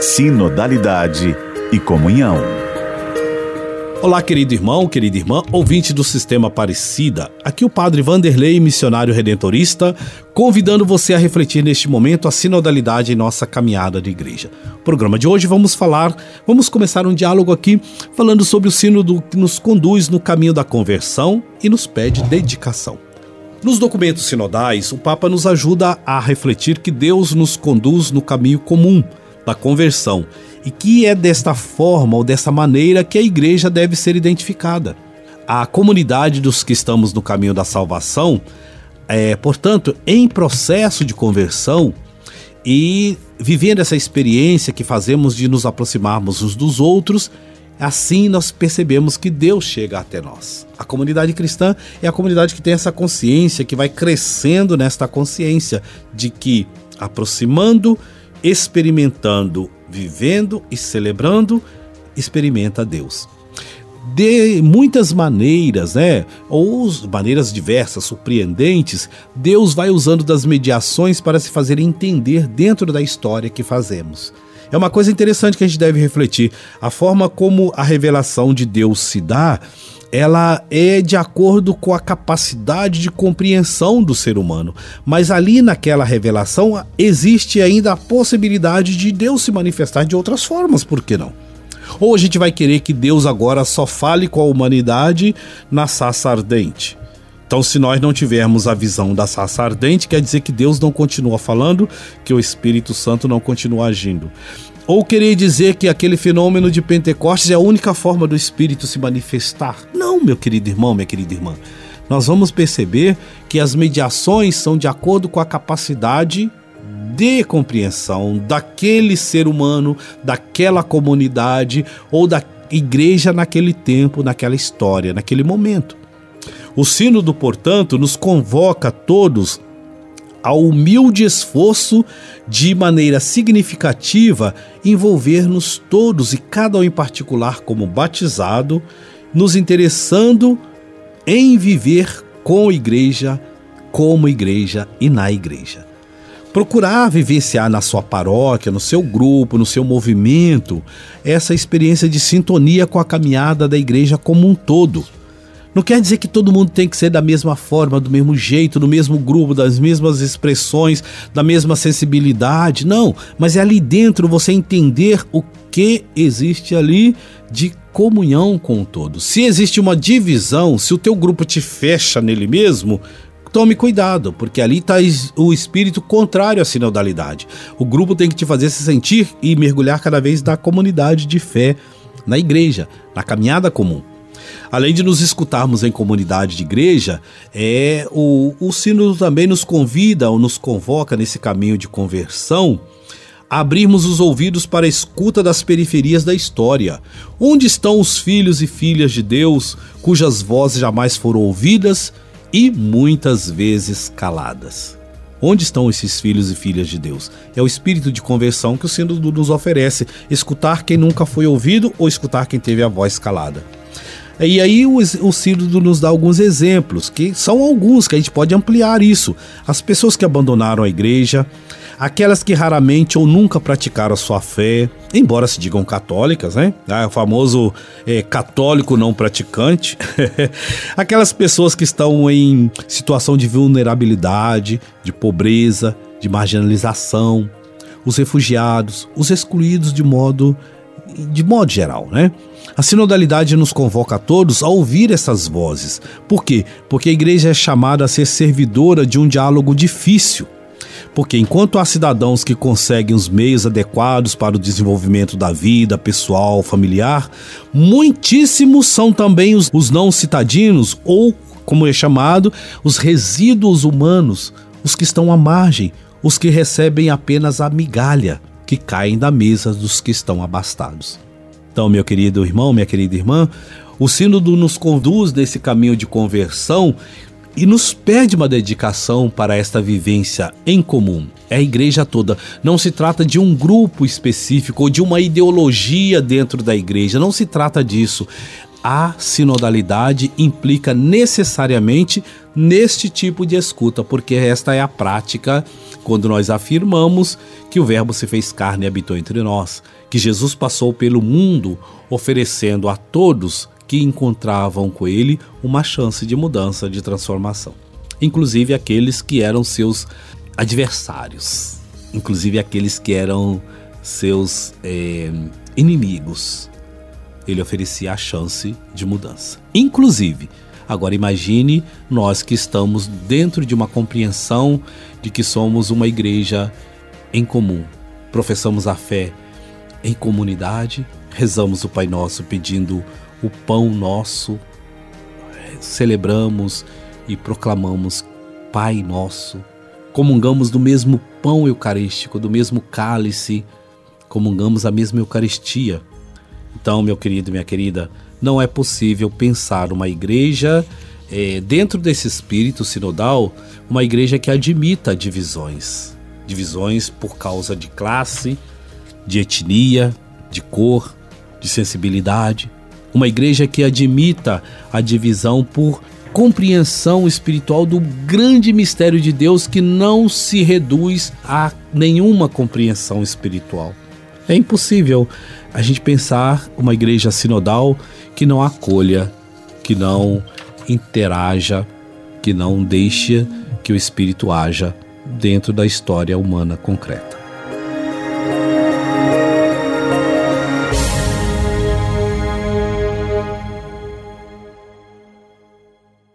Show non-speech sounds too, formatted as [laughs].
Sinodalidade e comunhão. Olá, querido irmão, querida irmã, ouvinte do Sistema Aparecida. Aqui o Padre Vanderlei, missionário redentorista, convidando você a refletir neste momento a sinodalidade em nossa caminhada de igreja. No programa de hoje vamos falar, vamos começar um diálogo aqui falando sobre o sínodo que nos conduz no caminho da conversão e nos pede dedicação. Nos documentos sinodais, o Papa nos ajuda a refletir que Deus nos conduz no caminho comum da conversão e que é desta forma ou dessa maneira que a igreja deve ser identificada. A comunidade dos que estamos no caminho da salvação é, portanto, em processo de conversão e vivendo essa experiência que fazemos de nos aproximarmos uns dos outros, assim nós percebemos que Deus chega até nós. A comunidade cristã é a comunidade que tem essa consciência, que vai crescendo nesta consciência de que aproximando, experimentando vivendo e celebrando, experimenta Deus. De muitas maneiras, né, ou maneiras diversas, surpreendentes, Deus vai usando das mediações para se fazer entender dentro da história que fazemos. É uma coisa interessante que a gente deve refletir. A forma como a revelação de Deus se dá, ela é de acordo com a capacidade de compreensão do ser humano. Mas ali naquela revelação existe ainda a possibilidade de Deus se manifestar de outras formas, por que não? Ou a gente vai querer que Deus agora só fale com a humanidade na saça ardente? Então, se nós não tivermos a visão da saça ardente, quer dizer que Deus não continua falando, que o Espírito Santo não continua agindo. Ou querer dizer que aquele fenômeno de Pentecostes é a única forma do Espírito se manifestar? Não, meu querido irmão, minha querida irmã. Nós vamos perceber que as mediações são de acordo com a capacidade de compreensão daquele ser humano, daquela comunidade ou da igreja naquele tempo, naquela história, naquele momento. O Sínodo, portanto, nos convoca a todos ao humilde esforço de maneira significativa envolver-nos todos e cada um em particular como batizado, nos interessando em viver com a igreja, como igreja e na igreja. Procurar vivenciar na sua paróquia, no seu grupo, no seu movimento, essa experiência de sintonia com a caminhada da igreja como um todo não quer dizer que todo mundo tem que ser da mesma forma, do mesmo jeito, do mesmo grupo, das mesmas expressões, da mesma sensibilidade. Não, mas é ali dentro você entender o que existe ali de comunhão com o todo. Se existe uma divisão, se o teu grupo te fecha nele mesmo, tome cuidado, porque ali está o espírito contrário à sinodalidade. O grupo tem que te fazer se sentir e mergulhar cada vez na comunidade de fé, na igreja, na caminhada comum. Além de nos escutarmos em comunidade de igreja, é o, o sino também nos convida ou nos convoca nesse caminho de conversão abrirmos os ouvidos para a escuta das periferias da história. Onde estão os filhos e filhas de Deus cujas vozes jamais foram ouvidas e muitas vezes caladas? Onde estão esses filhos e filhas de Deus? É o espírito de conversão que o Sínodo nos oferece: escutar quem nunca foi ouvido ou escutar quem teve a voz calada. E aí o, o nos dá alguns exemplos, que são alguns que a gente pode ampliar isso. As pessoas que abandonaram a igreja, aquelas que raramente ou nunca praticaram a sua fé, embora se digam católicas, né? Ah, o famoso é, católico não praticante. [laughs] aquelas pessoas que estão em situação de vulnerabilidade, de pobreza, de marginalização, os refugiados, os excluídos de modo de modo geral, né? A sinodalidade nos convoca a todos a ouvir essas vozes. Por quê? Porque a igreja é chamada a ser servidora de um diálogo difícil. Porque enquanto há cidadãos que conseguem os meios adequados para o desenvolvimento da vida pessoal, familiar, muitíssimos são também os, os não citadinos, ou, como é chamado, os resíduos humanos, os que estão à margem, os que recebem apenas a migalha que caem da mesa dos que estão abastados. Então, meu querido irmão, minha querida irmã, o Sínodo nos conduz nesse caminho de conversão e nos pede uma dedicação para esta vivência em comum. É a igreja toda. Não se trata de um grupo específico ou de uma ideologia dentro da igreja. Não se trata disso. A sinodalidade implica necessariamente neste tipo de escuta, porque esta é a prática quando nós afirmamos que o Verbo se fez carne e habitou entre nós, que Jesus passou pelo mundo oferecendo a todos que encontravam com ele uma chance de mudança, de transformação, inclusive aqueles que eram seus adversários, inclusive aqueles que eram seus é, inimigos. Ele oferecia a chance de mudança. Inclusive, Agora imagine nós que estamos dentro de uma compreensão de que somos uma igreja em comum. Professamos a fé em comunidade, rezamos o Pai Nosso pedindo o pão nosso, celebramos e proclamamos Pai Nosso, comungamos do mesmo pão eucarístico, do mesmo cálice, comungamos a mesma Eucaristia. Então, meu querido, minha querida, não é possível pensar uma igreja é, dentro desse espírito sinodal, uma igreja que admita divisões. Divisões por causa de classe, de etnia, de cor, de sensibilidade. Uma igreja que admita a divisão por compreensão espiritual do grande mistério de Deus que não se reduz a nenhuma compreensão espiritual. É impossível a gente pensar uma igreja sinodal que não acolha, que não interaja, que não deixe que o espírito haja dentro da história humana concreta.